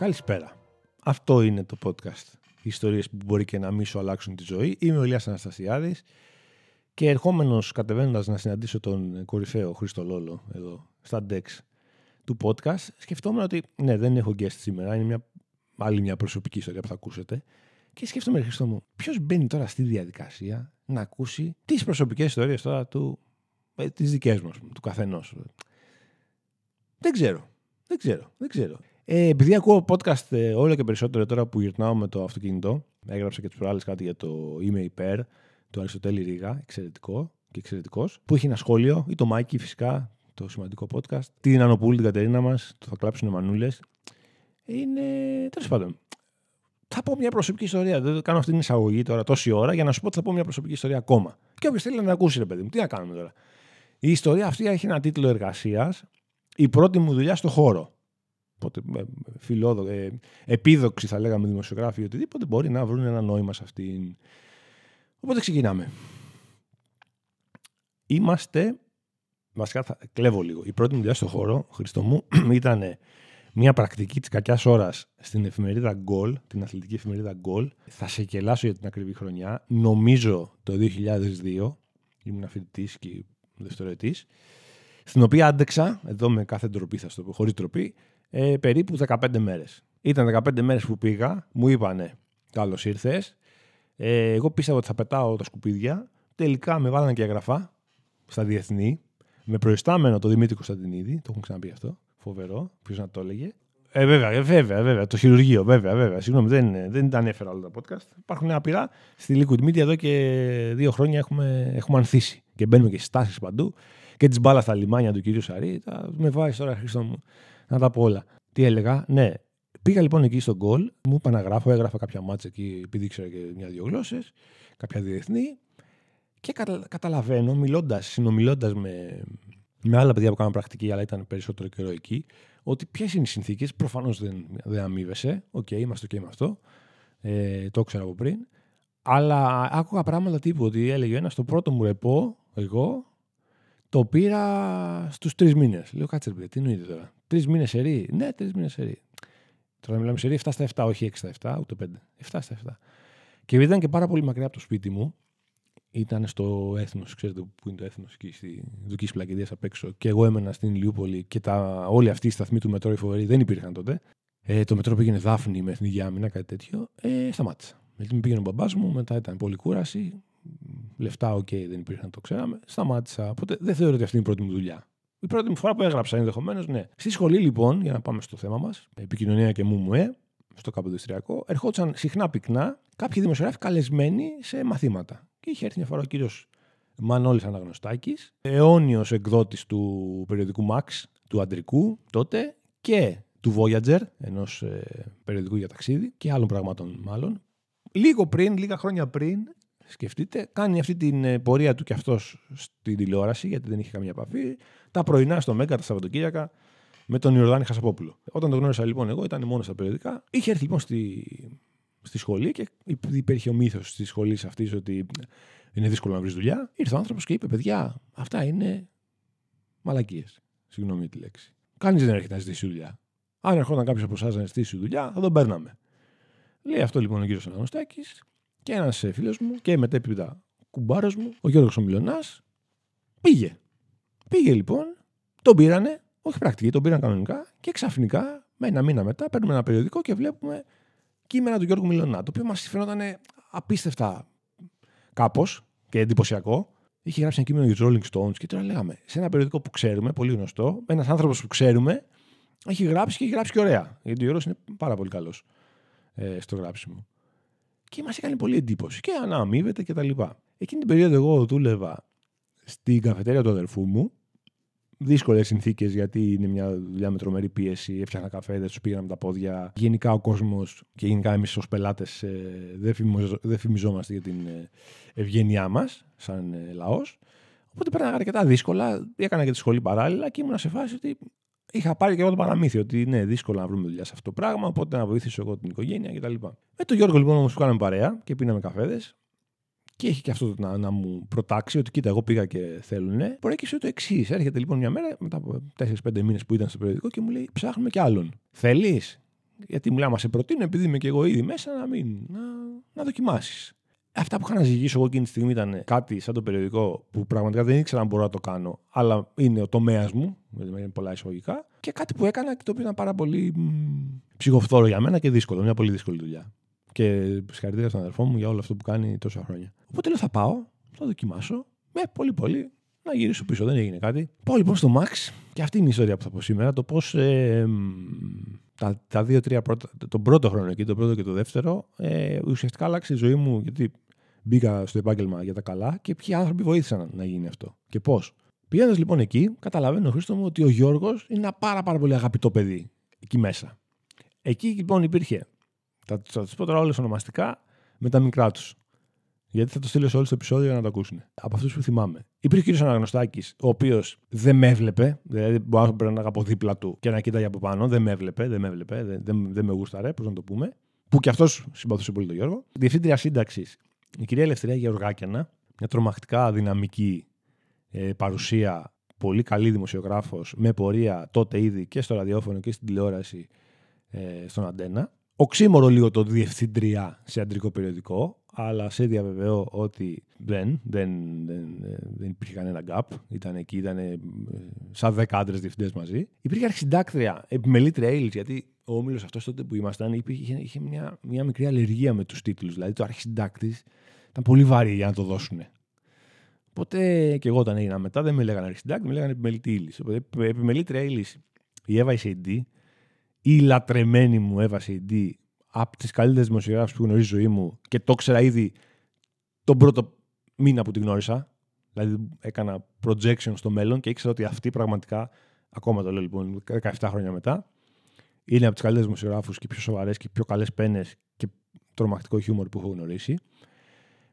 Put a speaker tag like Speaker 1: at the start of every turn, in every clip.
Speaker 1: Καλησπέρα. Αυτό είναι το podcast. Ιστορίες που μπορεί και να μην σου αλλάξουν τη ζωή. Είμαι ο Ηλίας Αναστασιάδης και ερχόμενος κατεβαίνοντας να συναντήσω τον κορυφαίο Χρήστο Λόλο εδώ στα Dex του podcast, σκεφτόμουν ότι ναι, δεν έχω guest σήμερα, είναι μια, άλλη μια προσωπική ιστορία που θα ακούσετε. Και σκέφτομαι, Χριστό μου, ποιος μπαίνει τώρα στη διαδικασία να ακούσει τις προσωπικές ιστορίες τώρα του, ε, τις δικές μας, του καθενός. Δεν ξέρω. Δεν ξέρω. Δεν ξέρω. Ε, επειδή ακούω podcast ε, όλο και περισσότερο τώρα που γυρνάω με το αυτοκίνητο, έγραψα και τις προάλλες κάτι για το Είμαι υπέρ του Αριστοτέλη Ρίγα, εξαιρετικό και εξαιρετικός, που έχει ένα σχόλιο, ή το Μάικι φυσικά, το σημαντικό podcast, την Ανοπούλη, την Κατερίνα μας, το Θα κλάψουν οι Μανούλες. Είναι. τέλος πάντων. Θα πω μια προσωπική ιστορία. Δεν κάνω αυτή την εισαγωγή τώρα τόση ώρα για να σου πω ότι θα πω μια προσωπική ιστορία ακόμα. Και όποιος θέλει να ακούσει, ρε παιδί μου, τι να κάνουμε τώρα. Η ιστορία αυτή έχει ένα τίτλο εργασίας. Η πρώτη μου δουλειά στο χώρο. Οπότε, φιλόδο, ε, επίδοξη θα λέγαμε δημοσιογράφοι ή οτιδήποτε μπορεί να βρουν ένα νόημα σε αυτήν. Οπότε ξεκινάμε. Είμαστε. Βασικά θα κλέβω λίγο. Η πρώτη μου δουλειά στο χώρο, Χριστό μου, ήταν μια πρακτική της κακιάς ώρας στην εφημερίδα Goal, την αθλητική εφημερίδα Goal. Θα σε κελάσω για την ακριβή χρονιά. Νομίζω το 2002. Ήμουν φοιτητή και δευτεροετή. Στην οποία άντεξα, εδώ με κάθε ντροπή θα στο πω, χωρίς ντροπή, ε, περίπου 15 μέρες. Ήταν 15 μέρες που πήγα, μου είπανε καλώς ήρθες. Ε, εγώ πίστευα ότι θα πετάω τα σκουπίδια. Τελικά με βάλανε και εγγραφά στα διεθνή. Με προϊστάμενο το Δημήτρη Κωνσταντινίδη, το έχουν ξαναπεί αυτό. Φοβερό, ποιος να το έλεγε. Ε, βέβαια, ε, βέβαια, βέβαια. Το χειρουργείο, βέβαια, βέβαια. Συγγνώμη, δεν, δεν τα ανέφερα όλα τα podcast. Υπάρχουν απειρά. Στη Liquid Media εδώ και δύο χρόνια έχουμε, έχουμε ανθίσει. Και μπαίνουμε και στις τάσεις παντού. Και τη μπάλα στα λιμάνια του κυρίου Σαρή. Θα με βάζεις τώρα, Χρήστο μου, να τα πω όλα. Τι έλεγα, ναι. Πήγα λοιπόν εκεί στο γκολ, μου είπα να γράφω, έγραφα κάποια ματς εκεί, επειδή ήξερα και μια-δύο γλώσσες, κάποια διεθνή. Και καταλαβαίνω, μιλώντας, συνομιλώντας με, με άλλα παιδιά που κάνουν πρακτική, αλλά ήταν περισσότερο καιρό εκεί, ότι ποιες είναι οι συνθήκες. Προφανώς δεν, δεν αμείβεσαι. OK, okay, είμαστε OK με αυτό. Ε, το ήξερα από πριν. Αλλά άκουγα πράγματα τύπου ότι έλεγε ένας στο πρώτο μου ρεπό, εγώ, το πήρα στους τρεις μήνες. Λέω κάτσε, ρε, τι εννοείται τώρα. Τρεις μήνες σερή. Ναι, τρεις μήνες σερή. Τώρα μιλάμε σερή 7 στα 7, όχι 6 στα 7, ούτε 5. 7 στα 7. Και επειδή ήταν και πάρα πολύ μακριά από το σπίτι μου, ήταν στο έθνος, ξέρετε που είναι το έθνος, εκεί στη Δουκής Πλακιδία απ' έξω. Και εγώ έμενα στην Ηλιούπολη και τα, όλοι αυτοί οι σταθμοί του μετρό, οι φοβεροί, δεν υπήρχαν τότε. Ε, το μετρό πήγαινε Δάφνη με Εθνική Άμυνα, κάτι τέτοιο. Ε, σταμάτησα. Γιατί με πήγαινε ο μπαμπάς μου, μετά ήταν πολύ κούραση. Λεφτά, OK, okay, δεν υπήρχαν, το ξέραμε. Σταμάτησα. Οπότε δεν θεωρώ ότι αυτή είναι η πρώτη μου δουλειά. Η πρώτη μου φορά που έγραψα ενδεχομένως, ναι. Στη σχολή, λοιπόν, για να πάμε στο θέμα μας, επικοινωνία και ΜΜΕ, στο Καποδιστριακό, ερχόντουσαν συχνά πυκνά κάποιοι δημοσιογράφοι καλεσμένοι σε μαθήματα. Και είχε έρθει μια φορά ο κύριος Μανώλης Αναγνωστάκης, αιώνιος εκδότης του περιοδικού Max, του αντρικού τότε και του Voyager, ενός ε, περιοδικού για ταξίδι και άλλων πραγμάτων μάλλον. Λίγο πριν, λίγα χρόνια πριν, σκεφτείτε, κάνει αυτή την ε, πορεία του και αυτός στην τηλεόραση, γιατί δεν είχε καμία επαφή. Τα πρωινά στο Μέγκα, τα Σαββατοκύριακα, με τον Ιορδάνη Χασαπόπουλο. Όταν το γνώρισα λοιπόν εγώ, ήταν μόνος στα περιοδικά. Είχε έρθει λοιπόν στη, στη σχολή και υπήρχε ο μύθος της σχολής αυτής ότι είναι δύσκολο να βρεις δουλειά. Ήρθε ο άνθρωπος και είπε: Παιδιά, αυτά είναι μαλακίες. Συγγνώμη τη λέξη. Κανείς δεν έρχεται να ζητήσει δουλειά. Αν ερχόταν κάποιος από εσάς να ζητήσει δουλειά, θα τον παίρναμε. Λέει αυτό λοιπόν ο κύριος Αναγνωστάκης και ένας ε, φίλος μου και μετέπειτα κουμπάρος μου, ο Γιώργος Ομιλονάς, πήγε. Πήγε λοιπόν, τον πήρανε, όχι πρακτική, τον πήραν κανονικά και ξαφνικά, με ένα μήνα μετά, παίρνουμε ένα περιοδικό και βλέπουμε κείμενα του Γιώργου Μιλονά, το οποίο μας φαινόταν απίστευτα κάπως και εντυπωσιακό. Είχε γράψει ένα κείμενο για τους Rolling Stones και τώρα λέγαμε σε ένα περιοδικό που ξέρουμε, πολύ γνωστό, ένας άνθρωπος που ξέρουμε, έχει γράψει και έχει γράψει και ωραία. Γιατί ο Γιώργος είναι πάρα πολύ καλός ε, στο γράψιμο. Και μας έκανε πολύ εντύπωση και αναμείβεται και τα λοιπά. Εκείνη την περίοδο εγώ δούλευα στην καφετέρια του αδερφού μου δύσκολες συνθήκες γιατί είναι μια δουλειά με τρομερή πίεση. Έφτιαχνα καφέδες, τους πήγαμε τα πόδια. Γενικά ο κόσμος και γενικά εμείς ως πελάτες ε, δεν φημιζόμαστε για την ε, ευγένειά μας σαν ε, λαός. Οπότε πέραγα αρκετά δύσκολα. Έκανα και τη σχολή παράλληλα και ήμουν σε φάση ότι είχα πάρει και εγώ το παραμύθι ότι είναι δύσκολο να βρούμε δουλειά σε αυτό το πράγμα. Οπότε να βοηθήσω εγώ την οικογένεια κτλ. Με τον Γιώργο λοιπόν όμως που κάναμε παρέα και πίναμε καφέδες, και έχει και αυτό να, να μου προτάξει ότι κοίτα, εγώ πήγα και θέλουνε. Προέκυψε το εξής. Έρχεται λοιπόν μια μέρα μετά από 4-5 μήνες που ήταν στο περιοδικό και μου λέει: Ψάχνουμε κι άλλον. Θέλεις; Γιατί μου λέει, άμα σε προτείνω, επειδή είμαι και εγώ ήδη μέσα, να, μην, να, να δοκιμάσεις. Αυτά που είχα να ζυγίσω εγώ εκείνη τη στιγμή ήταν κάτι σαν το περιοδικό που πραγματικά δεν ήξερα αν μπορώ να το κάνω, αλλά είναι ο τομέας μου, δηλαδή είναι πολλά εισαγωγικά, και κάτι που έκανα και το οποίο ήταν πάρα πολύ ψυχοφθόρο για μένα και δύσκολο. Μια πολύ δύσκολη δουλειά. Και συγχαρητήρια στον αδερφό μου για όλο αυτό που κάνει τόσα χρόνια. Οπότε λέω θα πάω, θα δοκιμάσω. Με πολύ πολύ να γυρίσω πίσω. Δεν έγινε κάτι. Πάω λοιπόν στο Max και αυτή είναι η ιστορία που θα πω σήμερα. Το πώς ε, τα, τα δύο-τρία πρώτα, τον πρώτο χρόνο εκεί, το πρώτο και το δεύτερο, ε, ουσιαστικά άλλαξε η ζωή μου γιατί μπήκα στο επάγγελμα για τα καλά και ποιοι άνθρωποι βοήθησαν να γίνει αυτό. Και πώς. Πηγαίνοντας λοιπόν εκεί, καταλαβαίνω, Χρήστο μου, ότι ο Γιώργος είναι ένα πάρα, πάρα πολύ αγαπητό παιδί εκεί μέσα. Εκεί λοιπόν υπήρχε, θα, θα τους πω τώρα όλες ονομαστικά, με τα μικρά τους. Γιατί θα το στείλω σε όλο το επεισόδιο για να το ακούσουν. Από αυτούς που θυμάμαι. Υπήρχε ο κ. Αναγνωστάκης, ο οποίος δεν με έβλεπε. Δηλαδή, μπορεί να πρέπει να από δίπλα του και να κοίταγε από πάνω. Δεν με έβλεπε, δεν με έβλεπε, δεν, δεν, δεν με γούσταρε, πώς να το πούμε. Που και αυτός συμπαθούσε πολύ τον Γιώργο. Διευθύντρια σύνταξης, η κυρία Ελευθερία Γεωργάκιανα, μια τρομακτικά δυναμική ε, παρουσία, πολύ καλή δημοσιογράφος, με πορεία τότε ήδη και στο ραδιόφωνο και στην τηλεόραση ε, στον Αντένα. Οξύμορο λίγο το διευθύντρια σε αντρικό περιοδικό, αλλά σε διαβεβαιώ ότι δεν, δεν, δεν, δεν υπήρχε κανένα gap. Ήταν εκεί, ήταν ε, σαν δέκα άντρες διευθυντές μαζί. Υπήρχε αρχισυντάκτρια, επιμελήτρια Έιλιτ, γιατί ο όμιλος αυτός τότε που ήμασταν είχε, είχε μια, μια μικρή αλλεργία με τους τίτλους. Δηλαδή το αρχισυντάκτης ήταν πολύ βαρύ για να το δώσουν. Οπότε και εγώ όταν έγινα μετά δεν με λέγανε αρχισυντάκτη, με λέγανε επιμελητή ύλης. Οπότε επιμελήτρια ύλης η Εύα Ισεντή, η λατρεμένη μου Εύα Ισεντή, από τις καλύτερες δημοσιογράφου που γνωρίζει ζωή μου και το ήξερα ήδη τον πρώτο μήνα που την γνώρισα. Δηλαδή έκανα projection στο μέλλον και ήξερα ότι αυτή πραγματικά, ακόμα το λέω λοιπόν 17 χρόνια μετά, είναι από τις καλύτερες δημοσιογράφους και πιο σοβαρές και πιο καλές πένες και τρομακτικό χιούμορ που έχω γνωρίσει.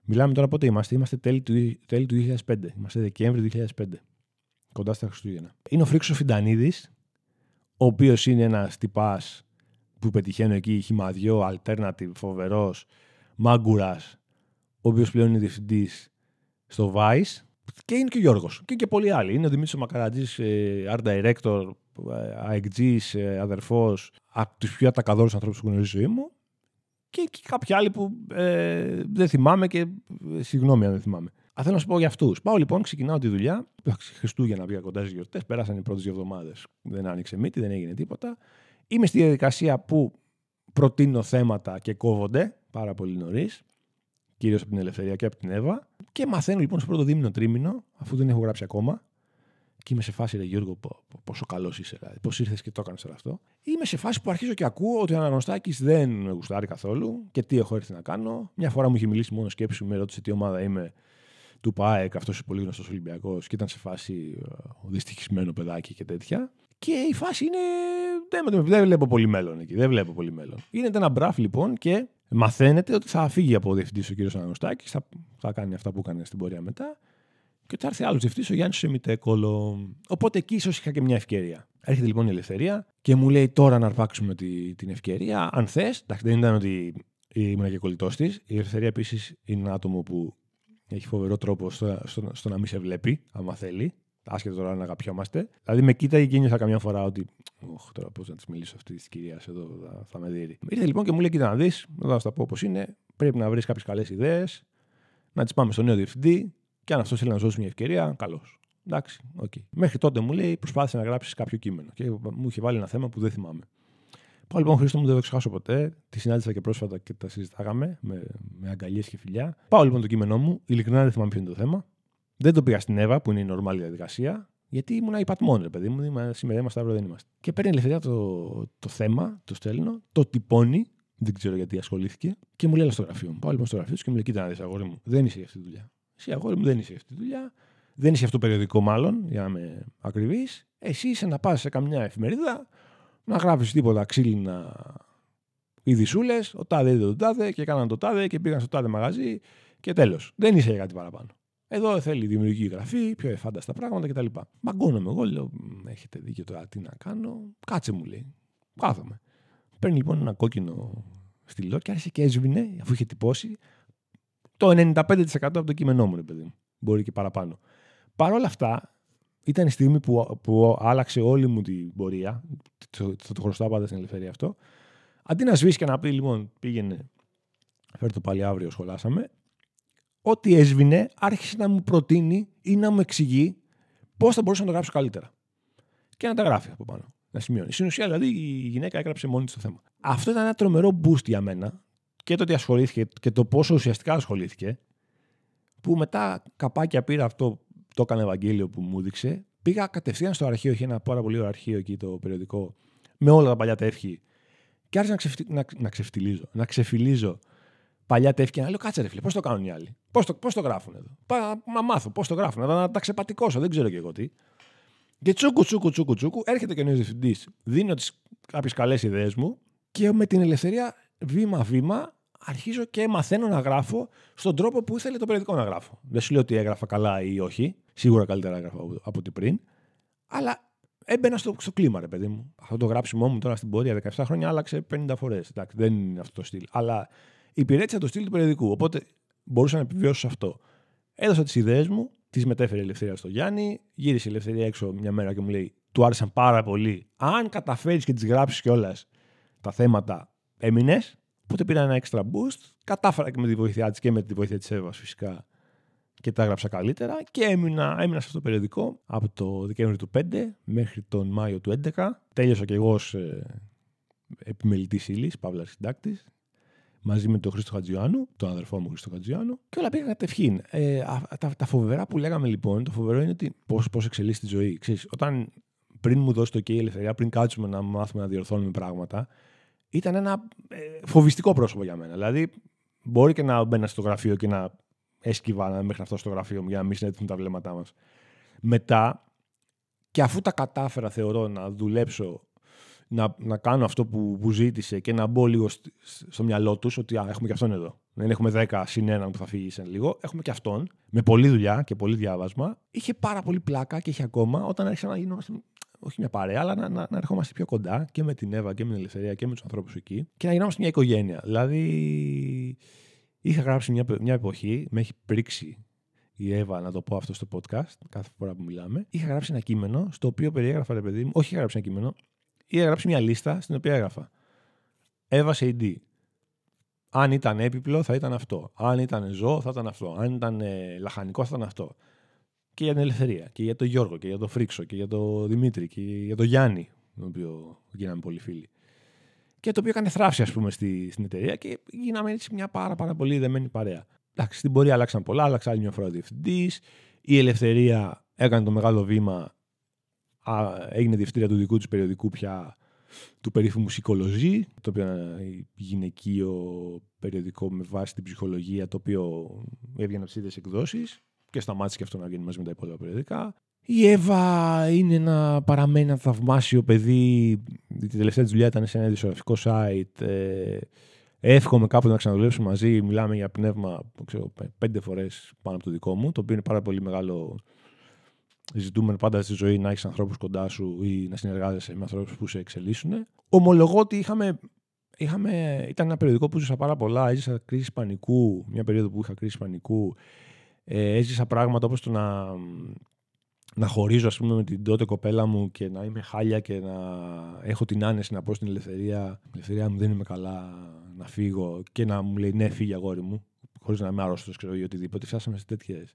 Speaker 1: Μιλάμε τώρα πότε είμαστε. Είμαστε τέλη του, τέλη του 2005. Είμαστε Δεκέμβρη του 2005. Κοντά στα Χριστούγεννα. Είναι ο Φρίξος Φιντανίδης, ο οποίος είναι ένας τυπάς που πετυχαίνω εκεί, χυμαδιό, alternative, φοβερός, μάγκουρας, ο οποίος πλέον είναι διευθυντής στο Vice. Και είναι και ο Γιώργος. Και, και πολλοί άλλοι. Είναι ο Δημήτρης Μακαρατζής, ε, art director, αεκτζή, ε, αδερφός, από τους πιο ατακαδόρους ανθρώπους που γνωρίζω ζωή μου. Και, και κάποιοι άλλοι που ε, δεν θυμάμαι και ε, συγγνώμη αν δεν θυμάμαι. Α, θέλω να σου πω για αυτούς. Πάω λοιπόν, ξεκινάω τη δουλειά. Χριστούγεννα πήγα κοντά στις γιορτές. Πέρασαν οι πρώτες δύο εβδομάδες. Δεν άνοιξε μύτη, δεν έγινε τίποτα. Είμαι στη διαδικασία που προτείνω θέματα και κόβονται πάρα πολύ νωρίς. Κυρίως από την Ελευθερία και από την Εύα. Και μαθαίνω λοιπόν στο πρώτο δίμηνο τρίμηνο, αφού δεν έχω γράψει ακόμα. Και είμαι σε φάση, ρε Γιώργο, πόσο καλός είσαι, δηλαδή. Πώς ήρθες και το έκανες όλο αυτό. Είμαι σε φάση που αρχίζω και ακούω ότι ο Αναγνωστάκης δεν με γουστάρει καθόλου και τι έχω έρθει να κάνω. Μια φορά μου είχε μιλήσει μόνο σκέψη, με ρώτησε τι ομάδα είμαι του ΠΑΕΚ, αυτός ο πολύ γνωστός Ολυμπιακός, και ήταν σε φάση ε, ο δυστυχισμένο παιδάκι και τέτοια. Και η φάση είναι. Δεν, δεν βλέπω πολύ μέλλον εκεί. Δεν βλέπω πολύ μέλλον. Γίνεται ένα μπραφ λοιπόν και μαθαίνετε ότι θα φύγει από διευθυντής ο κύριος Αναγνωστάκης, θα, θα κάνει αυτά που έκανε στην πορεία μετά. Και θα έρθει άλλος διευθυντής, ο Γιάννης Σεμιτέκολο. Οπότε εκεί ίσως είχα και μια ευκαιρία. Έρχεται λοιπόν η ελευθερία και μου λέει τώρα να αρπάξουμε τη, την ευκαιρία. Αν θες, εντάξει, δεν ήταν ότι ήμουν και κολλητός της. Η ελευθερία επίσης είναι ένα άτομο που έχει φοβερό τρόπο στο, στο, στο να μην σε βλέπει, άμα θέλει άσχετο τώρα να αγαπιόμαστε. Δηλαδή με κοίταγε και νιώθα καμιά φορά ότι. Όχι, τώρα πώς να της μιλήσω αυτή της κυρίας εδώ, θα, θα με δει. Ήρθε λοιπόν και μου λέει: Κοίτα να δεις, εδώ θα τα πω όπω είναι. Πρέπει να βρεις κάποιες καλές ιδέες, να τις πάμε στο νέο διευθυντή και αν αυτός θέλει να δώσει μια ευκαιρία, καλώ. Εντάξει, okay. Μέχρι τότε μου λέει: Προσπάθησε να γράψεις κάποιο κείμενο. Και μου είχε βάλει ένα θέμα που δεν θυμάμαι. Πάω λοιπόν, Χρήστο μου, δεν θα ξεχάσω ποτέ. Τη συνάντησα και πρόσφατα και τα συζητάγαμε με, με αγκαλιές και φιλιά. Πάω λοιπόν το κείμενό μου. Ειλικρινά δεν θυμάμαι ποιο είναι το θέμα. Δεν το πήγα στην Εύα, που είναι η νορμάλη διαδικασία, γιατί ήμουν υπατμόν, ρε παιδί μου. Σήμερα είμαστε, αύριο δεν είμαστε. Και παίρνει ελευθερία το, το θέμα, το στέλνω, το τυπώνει, δεν ξέρω γιατί ασχολήθηκε, και μου λέει στο γραφείο μου. Πάω λοιπόν στο γραφείο του και μου λέει: Κοίτα να δεις, αγόρι μου, δεν είσαι για αυτή τη δουλειά. Εσύ, αγόρι μου, δεν είσαι για αυτή τη δουλειά. Δεν είσαι αυτό το περιοδικό, μάλλον, για να είμαι ακριβής. Εσύ είσαι να πας σε καμιά εφημερίδα, να γράφεις τίποτα ξύλινα ειδισούλε, ο τάδε είδε το τάδε και έκαναν το τάδε και πήγαν στο τάδε μαγαζί και τέλος. Δεν είσαι για κάτι παραπάνω. Εδώ θέλει δημιουργική γραφή, πιο εφάνταστα πράγματα κτλ. Μαγκώνομαι εγώ, λέω: Έχετε δίκιο τώρα, τι να κάνω. Κάτσε μου λέει. Κάθομαι. Παίρνει λοιπόν ένα κόκκινο στυλό και άρχισε και έσβηνε, αφού είχε τυπώσει, το 95% από το κείμενό μου, ρε παιδί μου. Μπορεί και παραπάνω. Παρ' όλα αυτά, ήταν η στιγμή που, που άλλαξε όλη μου την πορεία. Θα το, το χρωστάω πάντα στην ελευθερία αυτό. Αντί να σβήσει και να πει, λοιπόν, πήγαινε, φέρει το πάλι αύριο, σχολάσαμε, ό,τι έσβηνε άρχισε να μου προτείνει ή να μου εξηγεί πώς θα μπορούσα να το γράψω καλύτερα. Και να τα γράφει από πάνω. Να σημειώνει. Στην ουσία, δηλαδή, η γυναίκα έγραψε μόνη της το θέμα. Αυτό ήταν ένα τρομερό boost για μένα και το ότι ασχολήθηκε και το πόσο ουσιαστικά ασχολήθηκε. Που μετά καπάκια πήρα αυτό, το έκανε Ευαγγέλιο που μου έδειξε. Πήγα κατευθείαν στο αρχείο, είχε ένα πάρα πολύ ωραίο αρχείο εκεί το περιοδικό, με όλα τα παλιά τεύχη. Και άρχισα να, ξεφτι... να, να ξεφτιλίζω, να ξεφυλίζω παλιά τεύχη να λέω κάτσε ρε φίλε, πώς το κάνουν οι άλλοι; Πώς το, πώς το γράφουν εδώ; Πά, μα μάθω πώς το γράφουν. Να, να τα ξεπατικώσω, δεν ξέρω και εγώ τι. Και τσούκου, τσούκου, τσούκου, τσούκου, έρχεται και ο νέος διευθυντής, δίνω κάποιες καλές ιδέες μου και με την ελευθερία βήμα-βήμα αρχίζω και μαθαίνω να γράφω στον τρόπο που ήθελε το περιοδικό να γράφω. Δεν σου λέω ότι έγραφα καλά ή όχι. Σίγουρα καλύτερα έγραφα από ό,τι πριν. Αλλά έμπαινα στο, στο κλίμα, ρε παιδί μου. Αυτό το γράψιμό μου τώρα στην πορεία 17 χρόνια άλλαξε 50 φορές. Δεν είναι αυτό το στυλ. Αλλά υπηρέτησα το στυλ του περιοδικού. Οπότε μπορούσα να επιβιώσω σε αυτό. Έδωσα τις ιδέες μου, τις μετέφερε η Ελευθερία στο Γιάννη, γύρισε η Ελευθερία έξω μια μέρα και μου λέει: Του άρεσαν πάρα πολύ. Αν καταφέρεις και τις γράψεις κιόλας τα θέματα, έμεινες. Οπότε πήρα ένα extra boost. Κατάφερα και με τη βοήθειά της και με τη βοήθεια της Εύας φυσικά και τα έγραψα καλύτερα και έμεινα, έμεινα σε αυτό το περιοδικό από το Δεκέμβριο του 5 μέχρι τον Μάιο του 11. Τέλειωσα και εγώ ως ε, επιμελητής ύλης, παύλα συντάκτης, μαζί με τον Χρήστο Χατζιάνου, τον αδερφό μου Χρήστο Χατζιάνου, και όλα πήγαν κατευχήν. Ε, τα, τα φοβερά που λέγαμε λοιπόν, το φοβερό είναι ότι πώς πώς εξελίσσει τη ζωή. Ξέρεις, όταν πριν μου δώσει το και η ελευθερία, πριν κάτσουμε να μάθουμε να διορθώνουμε πράγματα, ήταν ένα ε, φοβιστικό πρόσωπο για μένα. Δηλαδή, μπορεί και να μπαίνα στο γραφείο και να έσκυβα μέχρι αυτό στο γραφείο μου για να μην συνέτουν τα βλέμματά μας. Μετά, και αφού τα κατάφερα, θεωρώ, να δουλέψω, να, να κάνω αυτό που, που ζήτησε και να μπω λίγο στο, μυαλό τους ότι α, έχουμε και αυτόν εδώ. Δεν έχουμε 10 συν 1 που θα φύγει σε λίγο. Έχουμε και αυτόν, με πολλή δουλειά και πολύ διάβασμα. Είχε πάρα πολύ πλάκα και είχε ακόμα όταν άρχισα να γινόμαστε όχι μια παρέα, αλλά να, να, να ερχόμαστε πιο κοντά και με την Εύα και με την Ελευθερία και με τους ανθρώπους εκεί και να γινόμαστε μια οικογένεια. Δηλαδή, Είχα γράψει μια, μια εποχή, με έχει πρίξει η Εύα να το πω αυτό στο podcast, κάθε φορά που μιλάμε. Είχα γράψει ένα κείμενο στο οποίο περιέγραφα, ρε παιδί μου, όχι είχα γράψει ένα κείμενο, είχα γράψει μια λίστα στην οποία έγραφα. Εύα σε ID. Αν ήταν έπιπλο θα ήταν αυτό. Αν ήταν ζώο θα ήταν αυτό. Αν ήταν ε, λαχανικό θα ήταν αυτό. Και για την ελευθερία. Και για τον Γιώργο. Και για τον Φρίξο. Και για τον Δημήτρη. Και για τον Γιάννη. Τον οποίο γίναμε πολύ φίλοι και το οποίο έκανε θράψη, ας πούμε, στη, στην εταιρεία και γίναμε έτσι μια πάρα, πάρα πολύ δεμένη παρέα. Εντάξει, στην πορεία άλλαξαν πολλά, άλλαξε άλλη μια φορά διευθυντής. Η ελευθερία έκανε το μεγάλο βήμα, α, έγινε διευθύντρια του δικού του περιοδικού πια του περίφημου Σικολοζή, το οποίο είναι γυναικείο περιοδικό με βάση την ψυχολογία, το οποίο έβγαινε από τις ίδιες εκδόσεις και σταμάτησε και αυτό να βγαίνει μαζί με τα υπόλοιπα περιοδικά. Η Εύα είναι ένα παραμένει ένα θαυμάσιο παιδί. Η τελευταία της δουλειά ήταν σε ένα ειδησιογραφικό site. Ε, εύχομαι κάποτε να ξαναδουλέψουμε μαζί. Μιλάμε για πνεύμα ξέρω, πέντε φορές πάνω από το δικό μου, το οποίο είναι πάρα πολύ μεγάλο ζητούμενο πάντα στη ζωή να έχεις ανθρώπους κοντά σου ή να συνεργάζεσαι με ανθρώπους που σε εξελίσσουν. Ομολογώ ότι είχαμε, είχαμε, ήταν ένα περιοδικό που ζήσα πάρα πολλά. Έζησα κρίση πανικού, μια περίοδο που είχα κρίση πανικού. Ε, έζησα πράγματα όπως το να να χωρίζω ας πούμε με την τότε κοπέλα μου και να είμαι χάλια και να έχω την άνεση να πω στην ελευθερία η ελευθερία μου δεν είμαι καλά να φύγω και να μου λέει ναι φύγει αγόρι μου χωρίς να είμαι άρρωστος ξέρω ή οτιδήποτε φτάσαμε σε, τέτοιες,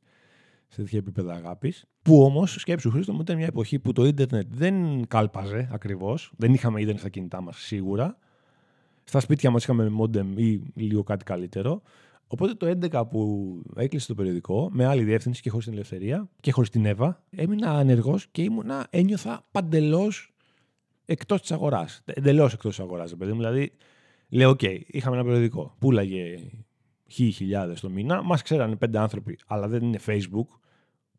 Speaker 1: σε τέτοια επίπεδα αγάπης. Που όμως, σκέψου Χρήστο μου, ήταν μια εποχή που το ίντερνετ δεν κάλπαζε ακριβώς. Δεν είχαμε ίντερνετ στα κινητά μας σίγουρα. Στα σπίτια μας είχαμε μόντεμ ή λίγο κάτι καλύτερο. Οπότε το 11 που έκλεισε το περιοδικό, με άλλη διεύθυνση και χωρίς την ελευθερία και χωρίς την Εύα, έμεινα ανεργός και ήμουνα, ένιωθα παντελώς εκτός της αγοράς. Εντελώς εκτός της αγοράς, παιδί μου. Δηλαδή, λέω: OK, είχαμε ένα περιοδικό. Πούλαγε χι χιλιάδες το μήνα. Μας ξέρανε πέντε άνθρωποι, αλλά δεν είναι Facebook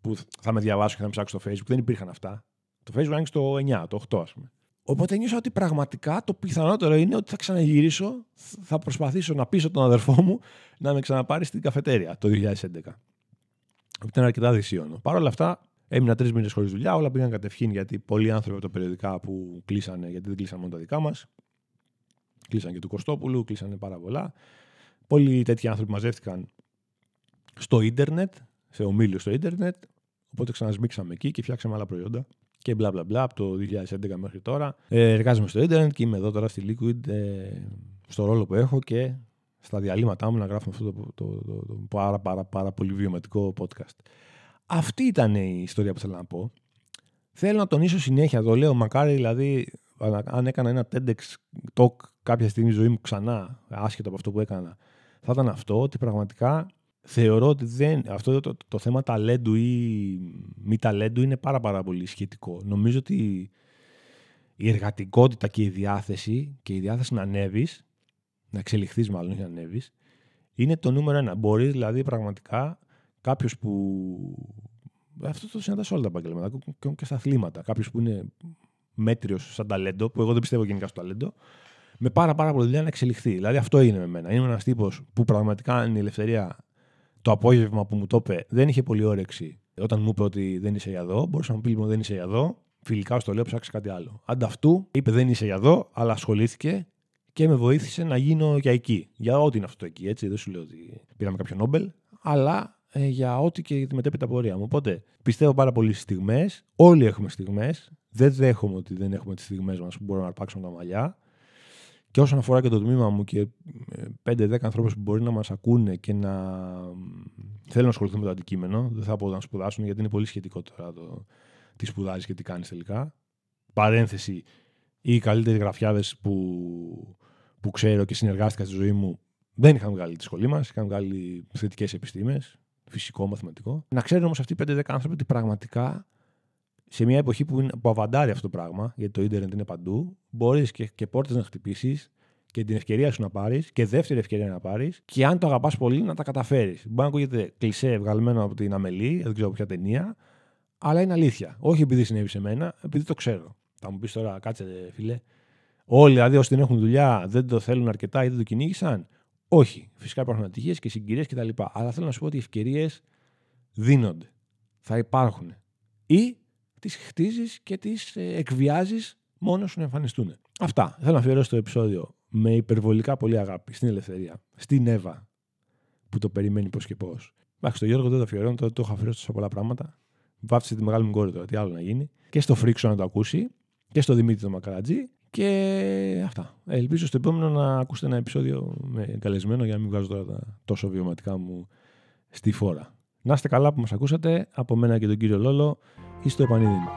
Speaker 1: που θα με διαβάσω και θα με ψάξω στο Facebook. Δεν υπήρχαν αυτά. Το Facebook άνοιξε το 9, το 8, ας πούμε. Οπότε νιώσα ότι πραγματικά το πιθανότερο είναι ότι θα ξαναγυρίσω, θα προσπαθήσω να πείσω τον αδερφό μου να με ξαναπάρει στην καφετέρια το 2011. Ήταν αρκετά δυσίωνο. Παρ' όλα αυτά, έμεινα τρεις μήνες χωρίς δουλειά. Όλα πήγαν κατευχήν γιατί πολλοί άνθρωποι από τα περιοδικά που κλείσανε, γιατί δεν κλείσαν μόνο τα δικά μας. Κλείσαν και του Κωστόπουλου, κλείσανε πάρα πολλά. Πολλοί τέτοιοι άνθρωποι μαζεύτηκαν στο ίντερνετ, σε ομίλιο στο ίντερνετ. Οπότε ξανασμίξαμε εκεί και φτιάξαμε άλλα προϊόντα και μπλα μπλα μπλα από το 2011 μέχρι τώρα. Ε, εργάζομαι στο ίντερνετ και είμαι εδώ τώρα στη Liquid ε, στο ρόλο που έχω και στα διαλύματά μου να γράφουμε αυτό το, το, το, το πάρα, πάρα, πάρα πολύ βιωματικό podcast. Αυτή ήταν η ιστορία που θέλω να πω. Θέλω να τονίσω συνέχεια, το λέω, μακάρι δηλαδή αν έκανα ένα TEDx talk κάποια στιγμή στη ζωή μου ξανά, άσχετο από αυτό που έκανα, θα ήταν αυτό ότι πραγματικά θεωρώ ότι δεν, αυτό το, το, θέμα ταλέντου ή μη ταλέντου είναι πάρα πάρα πολύ σχετικό. Νομίζω ότι η εργατικότητα και η διάθεση και η διάθεση να ανέβεις, να εξελιχθείς μάλλον, όχι να ανέβεις, είναι το νούμερο ένα. Μπορείς δηλαδή πραγματικά κάποιος που. Αυτό το συναντάς σε όλα τα επαγγέλματα και στα αθλήματα. Κάποιος που είναι μέτριος σαν ταλέντο, που εγώ δεν πιστεύω γενικά στο ταλέντο, με πάρα, πάρα πολύ δουλειά να εξελιχθεί. Δηλαδή αυτό έγινε με μένα. Είμαι ένας τύπος που πραγματικά είναι η ελευθερία το απόγευμα που μου το είπε δεν είχε πολύ όρεξη. Όταν μου είπε ότι δεν είσαι για εδώ, μπορούσα να μου πει λοιπόν δεν είσαι για εδώ. Φιλικά στο λέω, ψάξει κάτι άλλο. Ανταυτού είπε δεν είσαι για εδώ, αλλά ασχολήθηκε και με βοήθησε να γίνω για εκεί. Για ό,τι είναι αυτό το εκεί, έτσι. Δεν σου λέω ότι πήραμε κάποιο Νόμπελ, αλλά ε, για ό,τι και τη μετέπειτα πορεία μου. Οπότε πιστεύω πάρα πολύ στις στιγμές. Όλοι έχουμε στιγμές. Δεν δέχομαι ότι δεν έχουμε τις στιγμές μας που μπορούμε να αρπάξουμε τα μαλλιά. Και όσον αφορά και το τμήμα μου και 5-10 ε, ανθρώπους που μπορεί να μας ακούνε και να θέλουν να ασχοληθούν με το αντικείμενο, δεν θα πω να σπουδάσουν γιατί είναι πολύ σχετικό τώρα το τι σπουδάζεις και τι κάνεις τελικά. Παρένθεση, οι καλύτεροι γραφιάδες που, που ξέρω και συνεργάστηκα στη ζωή μου δεν είχαν βγάλει τη σχολή μας, είχαν βγάλει θετικέ επιστήμες, φυσικό, μαθηματικό. Να ξέρουν όμως αυτοί οι 5-10 άνθρωποι ότι πραγματικά σε μια εποχή που, είναι, που αβαντάρει αυτό το πράγμα, γιατί το ίντερνετ είναι παντού, μπορείς και, και πόρτες να χτυπήσεις και την ευκαιρία σου να πάρεις και δεύτερη ευκαιρία να πάρεις και αν το αγαπάς πολύ να τα καταφέρεις. Μπορεί να ακούγεται κλεισέ βγαλμένο από την Αμελή, δεν ξέρω από ποια ταινία, αλλά είναι αλήθεια. Όχι επειδή συνέβη σε μένα, επειδή το ξέρω. Θα μου πεις τώρα, κάτσε φίλε. Όλοι δηλαδή όσοι δεν έχουν δουλειά δεν το θέλουν αρκετά ή δεν το κυνήγησαν; Όχι. Φυσικά υπάρχουν ατυχίες και συγκυρίες κτλ. Αλλά θέλω να σου πω ότι οι ευκαιρίες δίνονται. Θα υπάρχουν. Ή τις χτίζεις και τις ε, εκβιάζεις μόνος σου να εμφανιστούν. Αυτά. Θέλω να αφιερώσω το επεισόδιο με υπερβολικά πολύ αγάπη στην ελευθερία, στην Εύα που το περιμένει πώς και πώς. Εντάξει, το Γιώργο δεν το αφιερώνω, το, το έχω αφιερώσει τόσο πολλά πράγματα. Βάφτισε τη μεγάλη μου κόρη τώρα, τι άλλο να γίνει. Και στο Φρίξο να το ακούσει. Και στο Δημήτρη το Μακαρατζή. Και αυτά. Ελπίζω στο επόμενο να ακούσετε ένα επεισόδιο με καλεσμένο για να μην βγάζω τώρα τα τόσο βιωματικά μου στη φόρα. Να είστε καλά που μας ακούσατε. Από μένα και τον κύριο Λόλο. Είστε επανείδημοι.